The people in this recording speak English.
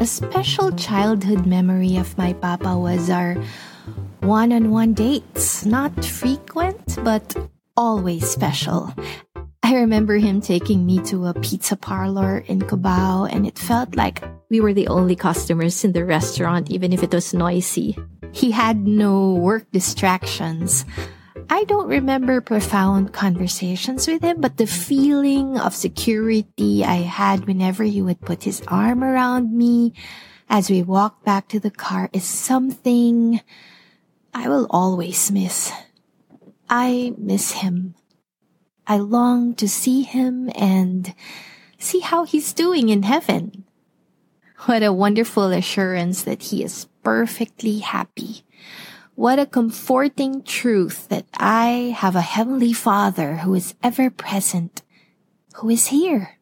A special childhood memory of my papa was our one on one dates. Not frequent, but always special. I remember him taking me to a pizza parlor in Cubao, and it felt like we were the only customers in the restaurant, even if it was noisy. He had no work distractions. I don't remember profound conversations with him, but the feeling of security I had whenever he would put his arm around me as we walked back to the car is something I will always miss. I miss him. I long to see him and see how he's doing in heaven. What a wonderful assurance that he is perfectly happy. What a comforting truth that I have a Heavenly Father who is ever present, who is here.